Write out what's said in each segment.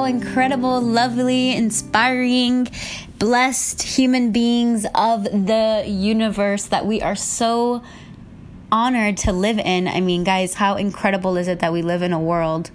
beautiful, incredible, lovely, inspiring, blessed human beings of the universe that we are so honored to live in. I mean, guys, how incredible is it that we live in a world?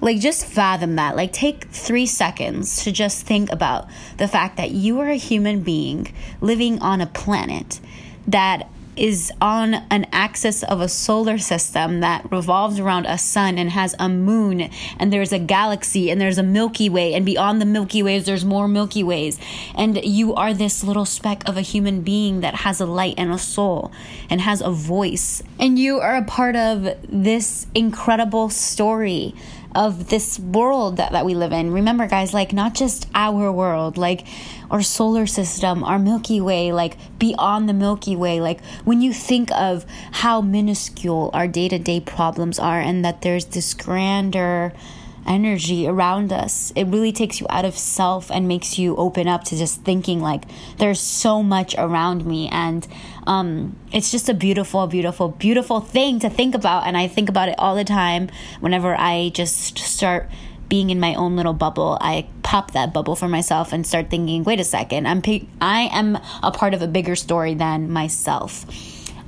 Like, just fathom that. Like, take three seconds to just think about the fact that you are a human being living on a planet that is on an axis of a solar system that revolves around a sun and has a moon and there's a galaxy and there's a milky way and beyond the milky ways there's more milky ways. And you are this little speck of a human being that has a light and a soul and has a voice. And you are a part of this incredible story of this world that, that we live in. Remember, guys, like not just our world, like our solar system, our Milky Way, like beyond the Milky Way. Like when you think of how minuscule our day to day problems are, and that there's this grander energy around us. It really takes you out of self and makes you open up to just thinking like there's so much around me and um, it's just a beautiful, beautiful, beautiful thing to think about. And I think about it all the time whenever I just start being in my own little bubble. I pop that bubble for myself and start thinking, wait a second, I'm I am a part of a bigger story than myself.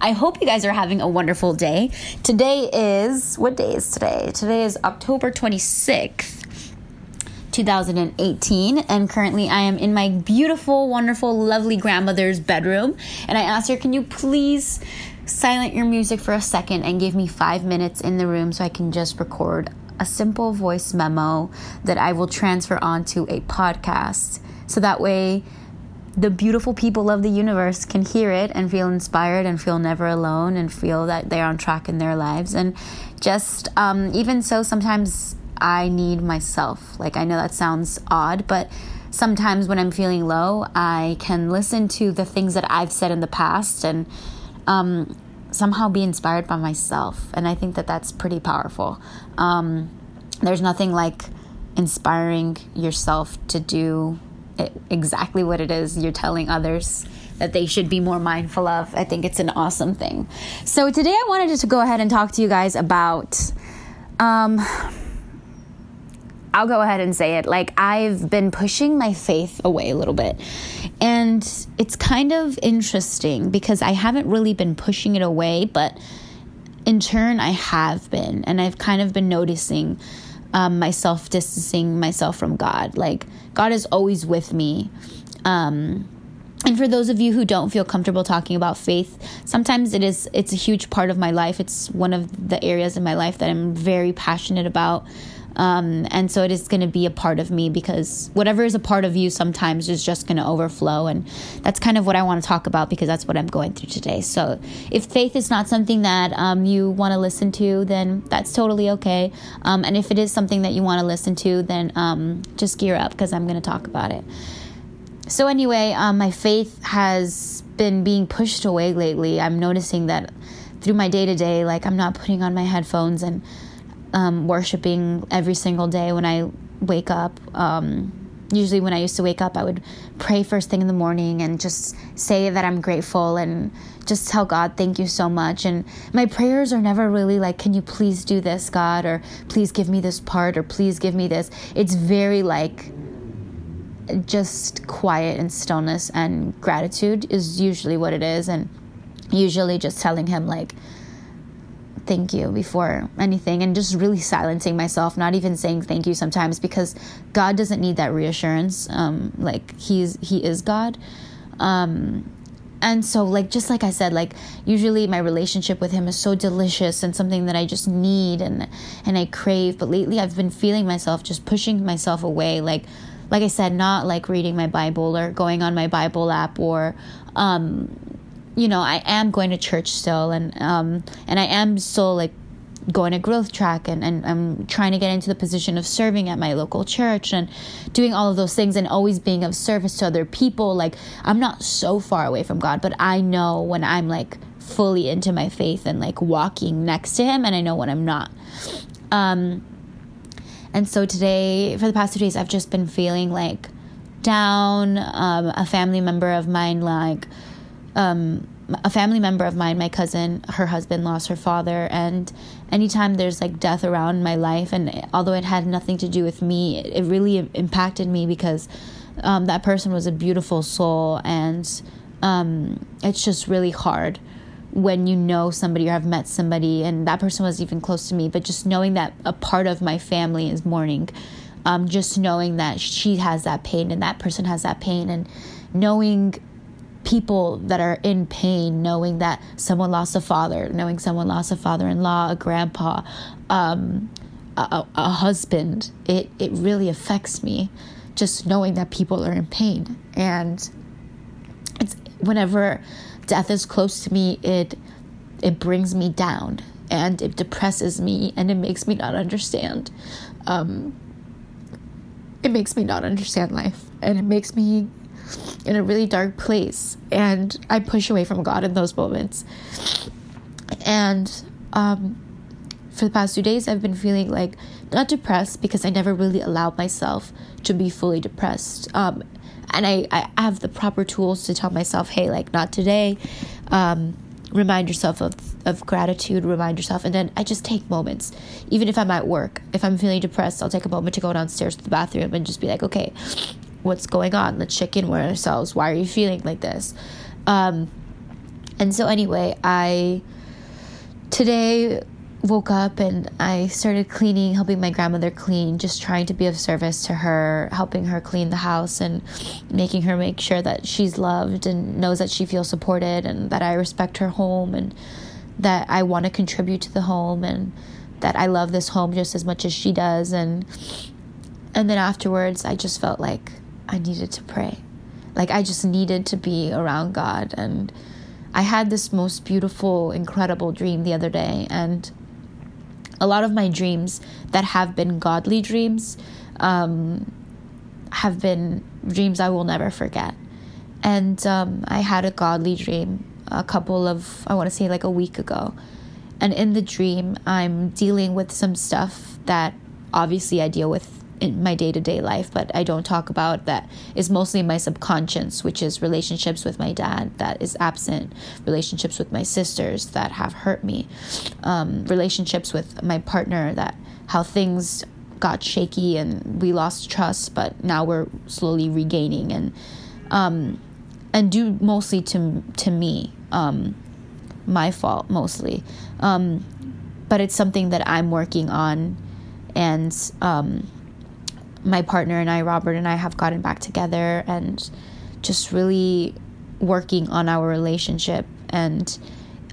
I hope you guys are having a wonderful day. Today is, what day is today? Today is October 26th. 2018 and currently I am in my beautiful wonderful lovely grandmother's bedroom and I asked her can you please silent your music for a second and give me 5 minutes in the room so I can just record a simple voice memo that I will transfer onto a podcast so that way the beautiful people of the universe can hear it and feel inspired and feel never alone and feel that they're on track in their lives. And just um, even so, sometimes I need myself. Like, I know that sounds odd, but sometimes when I'm feeling low, I can listen to the things that I've said in the past and um, somehow be inspired by myself. And I think that that's pretty powerful. Um, there's nothing like inspiring yourself to do exactly what it is you're telling others that they should be more mindful of. I think it's an awesome thing. So today I wanted to go ahead and talk to you guys about um I'll go ahead and say it. Like I've been pushing my faith away a little bit. And it's kind of interesting because I haven't really been pushing it away, but in turn I have been and I've kind of been noticing um, myself distancing myself from God. Like, God is always with me. Um, and for those of you who don't feel comfortable talking about faith, sometimes it is it's a huge part of my life. It's one of the areas in my life that I'm very passionate about. Um, and so it is going to be a part of me because whatever is a part of you sometimes is just going to overflow. And that's kind of what I want to talk about because that's what I'm going through today. So if faith is not something that um, you want to listen to, then that's totally okay. Um, and if it is something that you want to listen to, then um, just gear up because I'm going to talk about it. So, anyway, um, my faith has been being pushed away lately. I'm noticing that through my day to day, like I'm not putting on my headphones and um, worshiping every single day when I wake up. Um, usually, when I used to wake up, I would pray first thing in the morning and just say that I'm grateful and just tell God, thank you so much. And my prayers are never really like, can you please do this, God? Or please give me this part, or please give me this. It's very like, just quiet and stillness and gratitude is usually what it is. And usually just telling Him, like, thank you before anything and just really silencing myself not even saying thank you sometimes because god doesn't need that reassurance. Um like he's he is god. Um and so like just like i said like usually my relationship with him is so delicious and something that i just need and and i crave. But lately i've been feeling myself just pushing myself away like like i said not like reading my bible or going on my bible app or um you know, I am going to church still, and um, and I am still like going to growth track and, and I'm trying to get into the position of serving at my local church and doing all of those things and always being of service to other people. Like I'm not so far away from God, but I know when I'm like fully into my faith and like walking next to him and I know when I'm not. Um and so today for the past two days I've just been feeling like down. Um, a family member of mine like um, a family member of mine, my cousin, her husband lost her father, and anytime there's like death around my life, and although it had nothing to do with me, it, it really impacted me because um, that person was a beautiful soul, and um, it's just really hard when you know somebody or have met somebody, and that person was even close to me, but just knowing that a part of my family is mourning, um, just knowing that she has that pain and that person has that pain, and knowing people that are in pain, knowing that someone lost a father, knowing someone lost a father in law, a grandpa, um, a, a, husband, it, it really affects me just knowing that people are in pain. And it's whenever death is close to me, it it brings me down and it depresses me and it makes me not understand. Um, it makes me not understand life and it makes me in a really dark place and I push away from God in those moments. And um, for the past two days, I've been feeling like not depressed because I never really allowed myself to be fully depressed. Um, and I, I have the proper tools to tell myself, hey, like, not today. Um, remind yourself of, of gratitude, remind yourself. And then I just take moments. Even if I'm at work, if I'm feeling depressed, I'll take a moment to go downstairs to the bathroom and just be like, okay, what's going on? Let's check in with ourselves. Why are you feeling like this? Um, and so, anyway, I today woke up and I started cleaning, helping my grandmother clean, just trying to be of service to her, helping her clean the house and making her make sure that she's loved and knows that she feels supported and that I respect her home and that I want to contribute to the home and that I love this home just as much as she does and and then afterwards I just felt like I needed to pray. Like I just needed to be around God and I had this most beautiful, incredible dream the other day, and a lot of my dreams that have been godly dreams um, have been dreams I will never forget. And um, I had a godly dream a couple of, I want to say like a week ago. And in the dream, I'm dealing with some stuff that obviously I deal with in my day to day life, but I don't talk about that. Is mostly my subconscious, which is relationships with my dad that is absent, relationships with my sisters that have hurt me, um, relationships with my partner that how things got shaky and we lost trust, but now we're slowly regaining and um, and due mostly to to me, um, my fault mostly, um, but it's something that I'm working on and um, my partner and I, Robert and I, have gotten back together and just really working on our relationship. And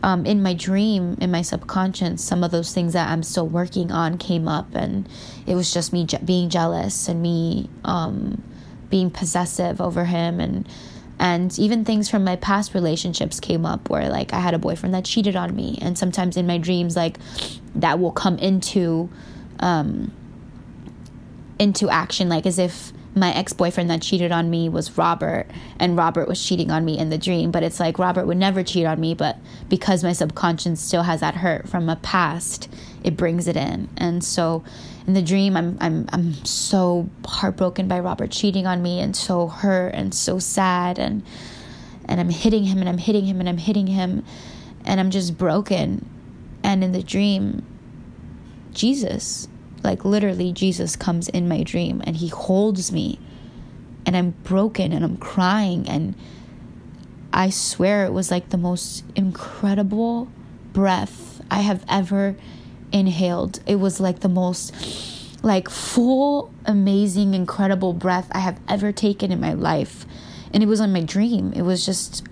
um, in my dream, in my subconscious, some of those things that I'm still working on came up, and it was just me je- being jealous and me um, being possessive over him, and and even things from my past relationships came up where like I had a boyfriend that cheated on me, and sometimes in my dreams, like that will come into um, into action, like as if my ex boyfriend that cheated on me was Robert, and Robert was cheating on me in the dream. But it's like Robert would never cheat on me, but because my subconscious still has that hurt from a past, it brings it in. And so in the dream, I'm I'm I'm so heartbroken by Robert cheating on me, and so hurt and so sad, and and I'm hitting him and I'm hitting him and I'm hitting him, and I'm just broken. And in the dream, Jesus like literally, Jesus comes in my dream and he holds me, and I'm broken and I'm crying. And I swear it was like the most incredible breath I have ever inhaled. It was like the most like full, amazing, incredible breath I have ever taken in my life. And it was on my dream. It was just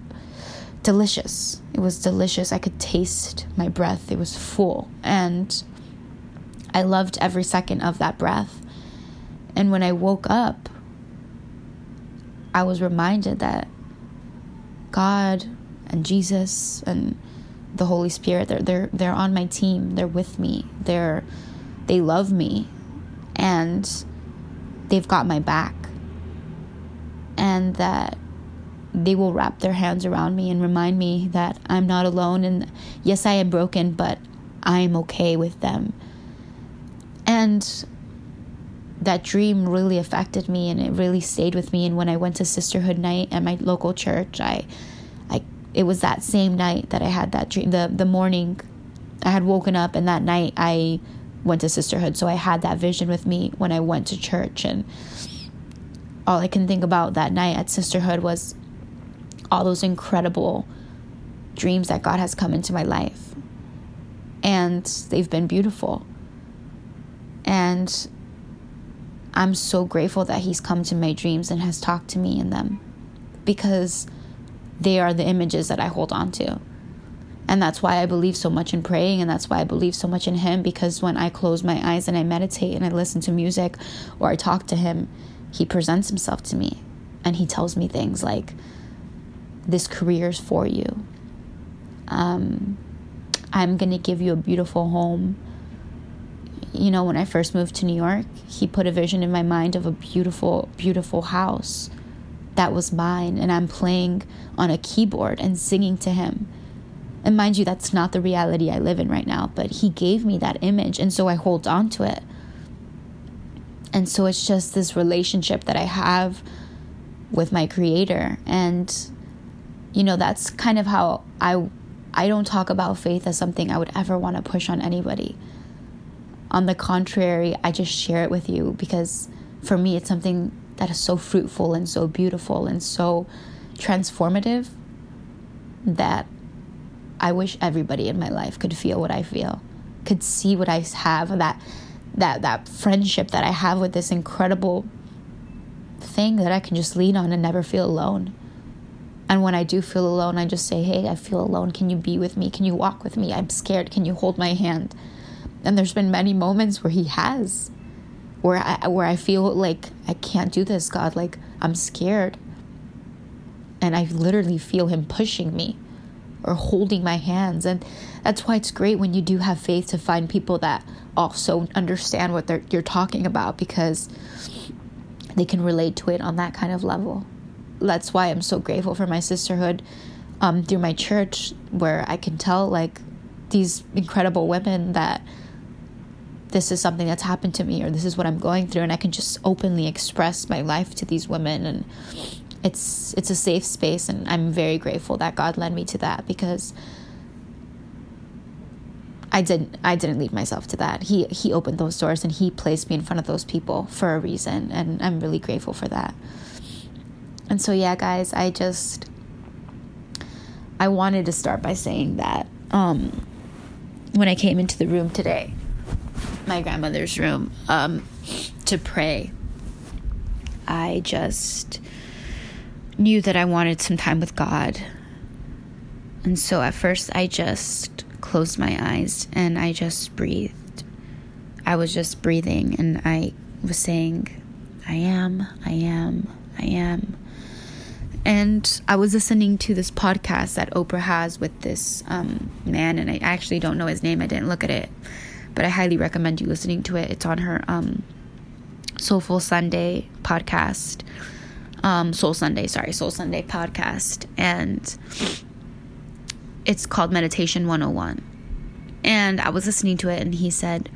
delicious. It was delicious. I could taste my breath. It was full. And I loved every second of that breath. And when I woke up, I was reminded that God and Jesus and the Holy Spirit they're they're they're on my team. They're with me. They're they love me and they've got my back. And that they will wrap their hands around me and remind me that I'm not alone and yes I am broken but I'm okay with them and that dream really affected me and it really stayed with me. And when I went to sisterhood night at my local church, I I it was that same night that I had that dream. The the morning I had woken up, and that night I went to sisterhood. So I had that vision with me when I went to church, and all I can think about that night at sisterhood was all those incredible dreams that God has come into my life, and they've been beautiful. And I'm so grateful that He's come to my dreams and has talked to me in them because they are the images that I hold on to. And that's why I believe so much in praying, and that's why I believe so much in Him because when I close my eyes and I meditate and I listen to music or I talk to Him, He presents Himself to me and He tells me things like, This career is for you. Um, I'm going to give you a beautiful home. You know, when I first moved to New York, He put a vision in my mind of a beautiful, beautiful house that was mine and I'm playing on a keyboard and singing to him. And mind you, that's not the reality I live in right now, but he gave me that image and so I hold on to it. And so it's just this relationship that I have with my creator and you know that's kind of how I I don't talk about faith as something I would ever want to push on anybody. On the contrary, I just share it with you because for me it's something that is so fruitful and so beautiful and so transformative that I wish everybody in my life could feel what I feel, could see what I have, that that that friendship that I have with this incredible thing that I can just lean on and never feel alone. And when I do feel alone, I just say, "Hey, I feel alone. Can you be with me? Can you walk with me? I'm scared. Can you hold my hand?" And there's been many moments where he has where I where I feel like I can't do this, God, like I'm scared. And I literally feel him pushing me or holding my hands and that's why it's great when you do have faith to find people that also understand what you're talking about because they can relate to it on that kind of level. That's why I'm so grateful for my sisterhood um, through my church, where I can tell like these incredible women that this is something that's happened to me or this is what I'm going through and I can just openly express my life to these women and it's it's a safe space and I'm very grateful that God led me to that because I didn't I didn't lead myself to that. He he opened those doors and he placed me in front of those people for a reason and I'm really grateful for that. And so yeah, guys, I just I wanted to start by saying that um when I came into the room today, my grandmother's room um, to pray. I just knew that I wanted some time with God. And so at first, I just closed my eyes and I just breathed. I was just breathing and I was saying, I am, I am, I am. And I was listening to this podcast that Oprah has with this um, man, and I actually don't know his name. I didn't look at it but I highly recommend you listening to it. It's on her um, Soulful Sunday podcast. Um, Soul Sunday, sorry, Soul Sunday podcast. And it's called Meditation 101. And I was listening to it, and he said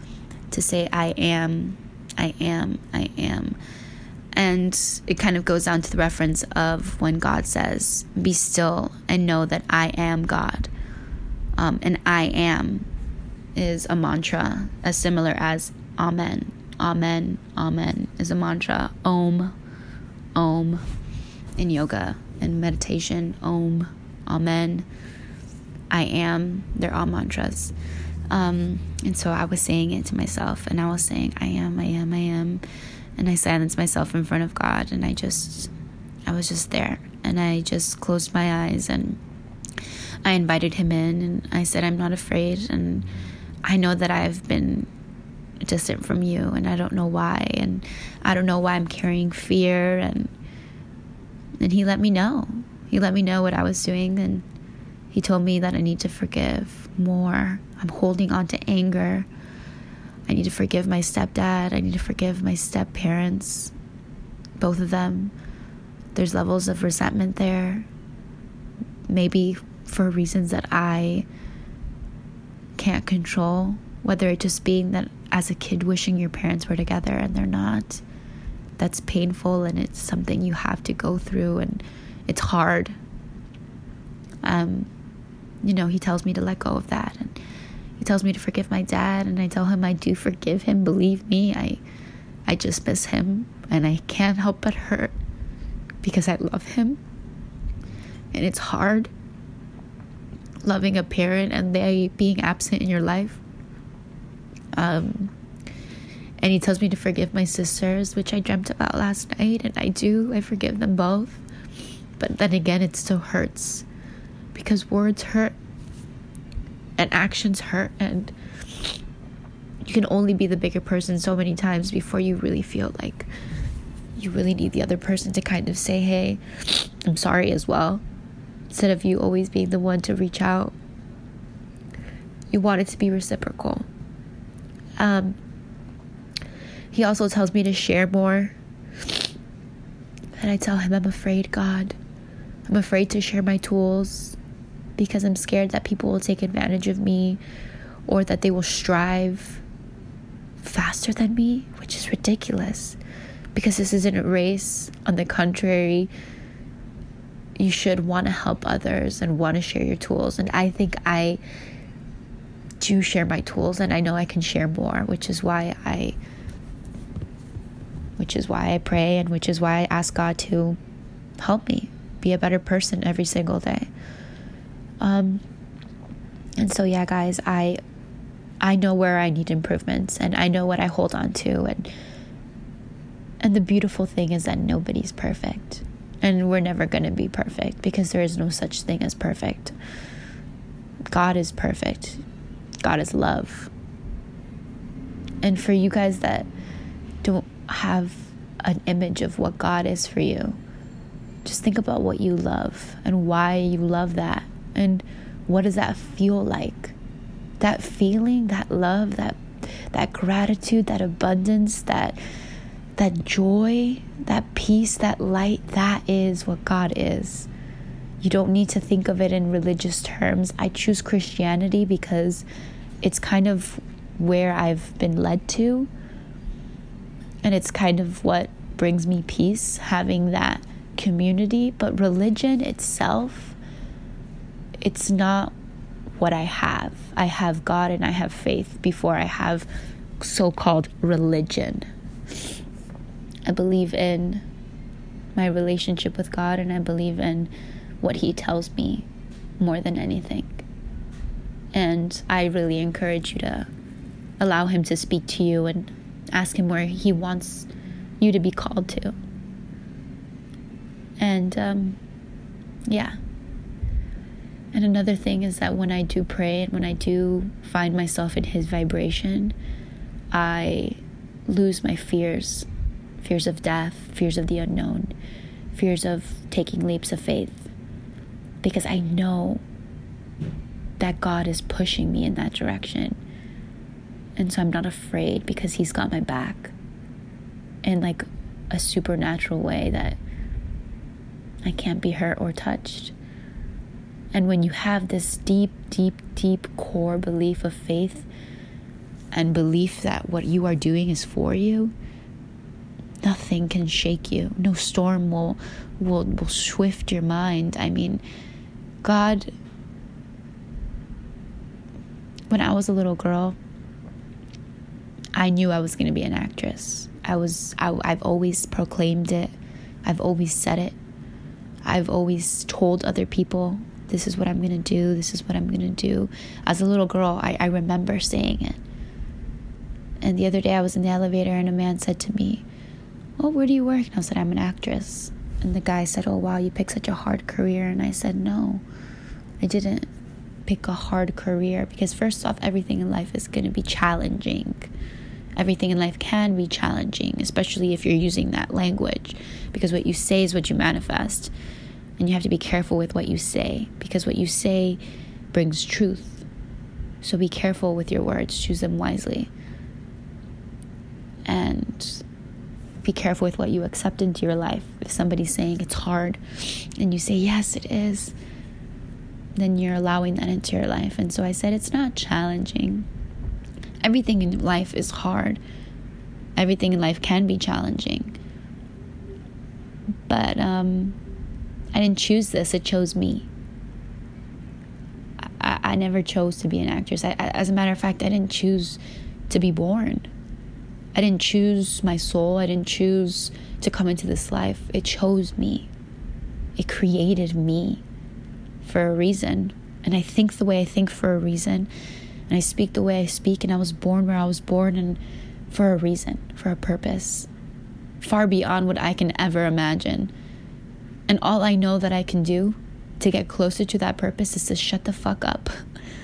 to say, I am, I am, I am. And it kind of goes down to the reference of when God says, Be still and know that I am God. Um, and I am is a mantra as similar as Amen. Amen. Amen is a mantra. Om. Om in yoga and meditation. Om. Amen. I am. They're all mantras. Um, and so I was saying it to myself and I was saying, I am, I am, I am. And I silenced myself in front of God and I just, I was just there. And I just closed my eyes and I invited him in and I said, I'm not afraid. And I know that I've been distant from you and I don't know why and I don't know why I'm carrying fear and and he let me know. He let me know what I was doing and he told me that I need to forgive more. I'm holding on to anger. I need to forgive my stepdad. I need to forgive my step parents. Both of them. There's levels of resentment there. Maybe for reasons that I can't control, whether it just being that as a kid wishing your parents were together and they're not. That's painful and it's something you have to go through and it's hard. Um, you know, he tells me to let go of that. And he tells me to forgive my dad. And I tell him I do forgive him. Believe me, I, I just miss him. And I can't help but hurt because I love him. And it's hard loving a parent and they being absent in your life. Um, and he tells me to forgive my sisters, which I dreamt about last night, and I do. I forgive them both. But then again, it still hurts because words hurt and actions hurt, and you can only be the bigger person so many times before you really feel like you really need the other person to kind of say, Hey, I'm sorry as well instead of you always being the one to reach out. You want it to be reciprocal. Um, he also tells me to share more. And I tell him I'm afraid, God. I'm afraid to share my tools because I'm scared that people will take advantage of me or that they will strive faster than me, which is ridiculous because this isn't a race. On the contrary, you should want to help others and want to share your tools. And I think I do share my tools and I know I can share more, which is why I which is why I pray and which is why I ask God to help me be a better person every single day. Um and so yeah, guys, I I know where I need improvements and I know what I hold on to and and the beautiful thing is that nobody's perfect and we're never going to be perfect because there is no such thing as perfect. God is perfect. God is love. And for you guys that don't have an image of what God is for you, just think about what you love and why you love that. And what does that feel like? That feeling, that love, that that gratitude, that abundance, that that joy, that peace, that light, that is what God is. You don't need to think of it in religious terms. I choose Christianity because it's kind of where I've been led to. And it's kind of what brings me peace, having that community. But religion itself, it's not what I have. I have God and I have faith before I have so called religion. I believe in my relationship with God and I believe in what He tells me more than anything. And I really encourage you to allow Him to speak to you and ask Him where He wants you to be called to. And um, yeah. And another thing is that when I do pray and when I do find myself in His vibration, I lose my fears fears of death, fears of the unknown, fears of taking leaps of faith. Because I know that God is pushing me in that direction. And so I'm not afraid because He's got my back in like a supernatural way that I can't be hurt or touched. And when you have this deep, deep, deep core belief of faith and belief that what you are doing is for you, nothing can shake you. No storm will will will swift your mind. I mean, God when I was a little girl, I knew I was going to be an actress. I was I, I've always proclaimed it. I've always said it. I've always told other people this is what I'm going to do. This is what I'm going to do. As a little girl, I, I remember saying it. And the other day I was in the elevator and a man said to me, oh, where do you work? And I said, I'm an actress. And the guy said, oh, wow, you picked such a hard career. And I said, no, I didn't pick a hard career because, first off, everything in life is going to be challenging. Everything in life can be challenging, especially if you're using that language, because what you say is what you manifest. And you have to be careful with what you say because what you say brings truth. So be careful with your words, choose them wisely. And be careful with what you accept into your life. If somebody's saying it's hard and you say, yes, it is, then you're allowing that into your life. And so I said, it's not challenging. Everything in life is hard, everything in life can be challenging. But um, I didn't choose this, it chose me. I never chose to be an actress. I, as a matter of fact, I didn't choose to be born. I didn't choose my soul. I didn't choose to come into this life. It chose me. It created me for a reason. And I think the way I think for a reason. And I speak the way I speak. And I was born where I was born and for a reason, for a purpose, far beyond what I can ever imagine. And all I know that I can do to get closer to that purpose is to shut the fuck up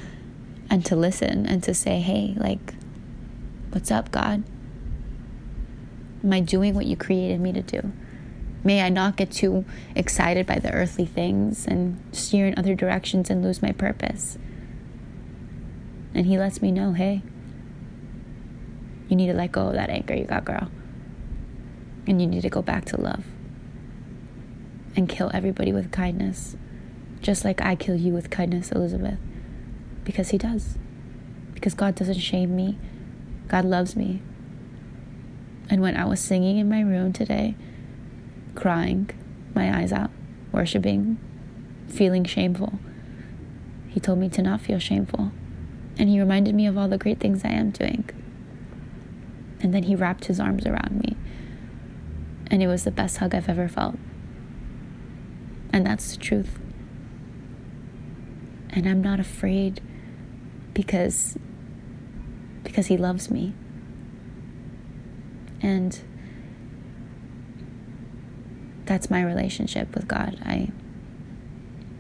and to listen and to say, hey, like, what's up, God? Am I doing what you created me to do? May I not get too excited by the earthly things and steer in other directions and lose my purpose. And he lets me know, hey, you need to let go of that anger you got, girl. And you need to go back to love and kill everybody with kindness, just like I kill you with kindness, Elizabeth. Because he does. Because God doesn't shame me, God loves me. And when I was singing in my room today, crying my eyes out, worshiping, feeling shameful, he told me to not feel shameful. And he reminded me of all the great things I am doing. And then he wrapped his arms around me. And it was the best hug I've ever felt. And that's the truth. And I'm not afraid because because he loves me. And that's my relationship with God. I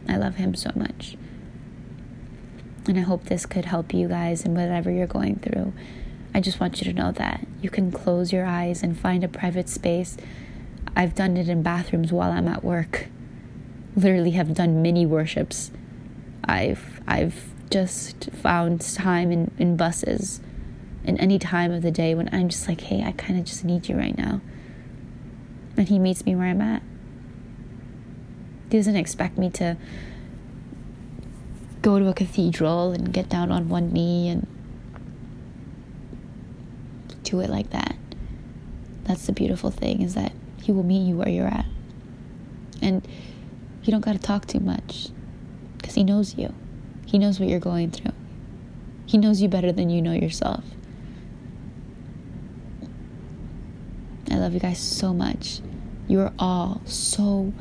I love him so much. And I hope this could help you guys in whatever you're going through. I just want you to know that you can close your eyes and find a private space. I've done it in bathrooms while I'm at work. Literally have done mini worships. I've I've just found time in, in buses in any time of the day when I'm just like, hey, I kind of just need you right now. And he meets me where I'm at. He doesn't expect me to go to a cathedral and get down on one knee and do it like that. That's the beautiful thing is that he will meet you where you're at. And you don't got to talk too much because he knows you. He knows what you're going through. He knows you better than you know yourself. I love you guys so much. You are all so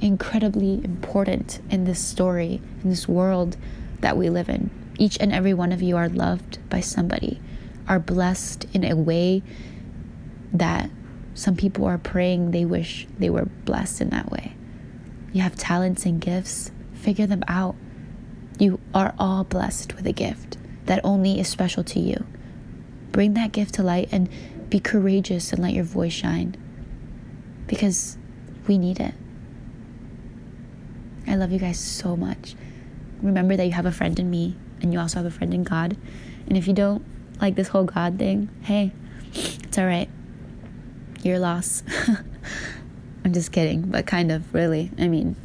incredibly important in this story, in this world that we live in. Each and every one of you are loved by somebody, are blessed in a way that some people are praying they wish they were blessed in that way. You have talents and gifts, figure them out. You are all blessed with a gift that only is special to you. Bring that gift to light and be courageous and let your voice shine because we need it. I love you guys so much. Remember that you have a friend in me and you also have a friend in God. And if you don't like this whole God thing, hey, it's all right. Your loss. I'm just kidding, but kind of, really. I mean,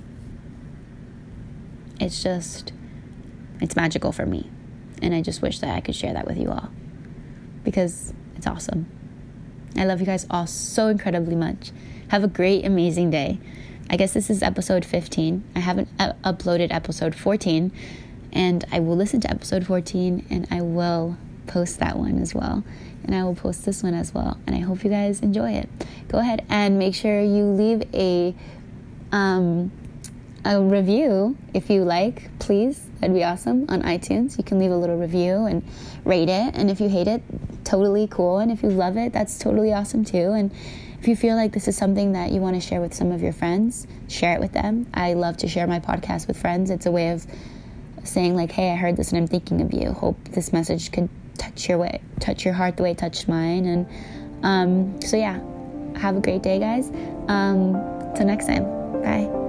it's just, it's magical for me. And I just wish that I could share that with you all because it's awesome. I love you guys all so incredibly much. Have a great, amazing day. I guess this is episode 15. I haven't uh, uploaded episode 14, and I will listen to episode 14 and I will post that one as well. And I will post this one as well. And I hope you guys enjoy it. Go ahead and make sure you leave a um, a review if you like, please. That'd be awesome on iTunes. You can leave a little review and rate it. And if you hate it, totally cool. And if you love it, that's totally awesome too. And if you feel like this is something that you want to share with some of your friends, share it with them. I love to share my podcast with friends. It's a way of saying like, "Hey, I heard this and I'm thinking of you. Hope this message could touch your way, touch your heart the way it touched mine." And um, so yeah, have a great day, guys. Um, till next time. Bye.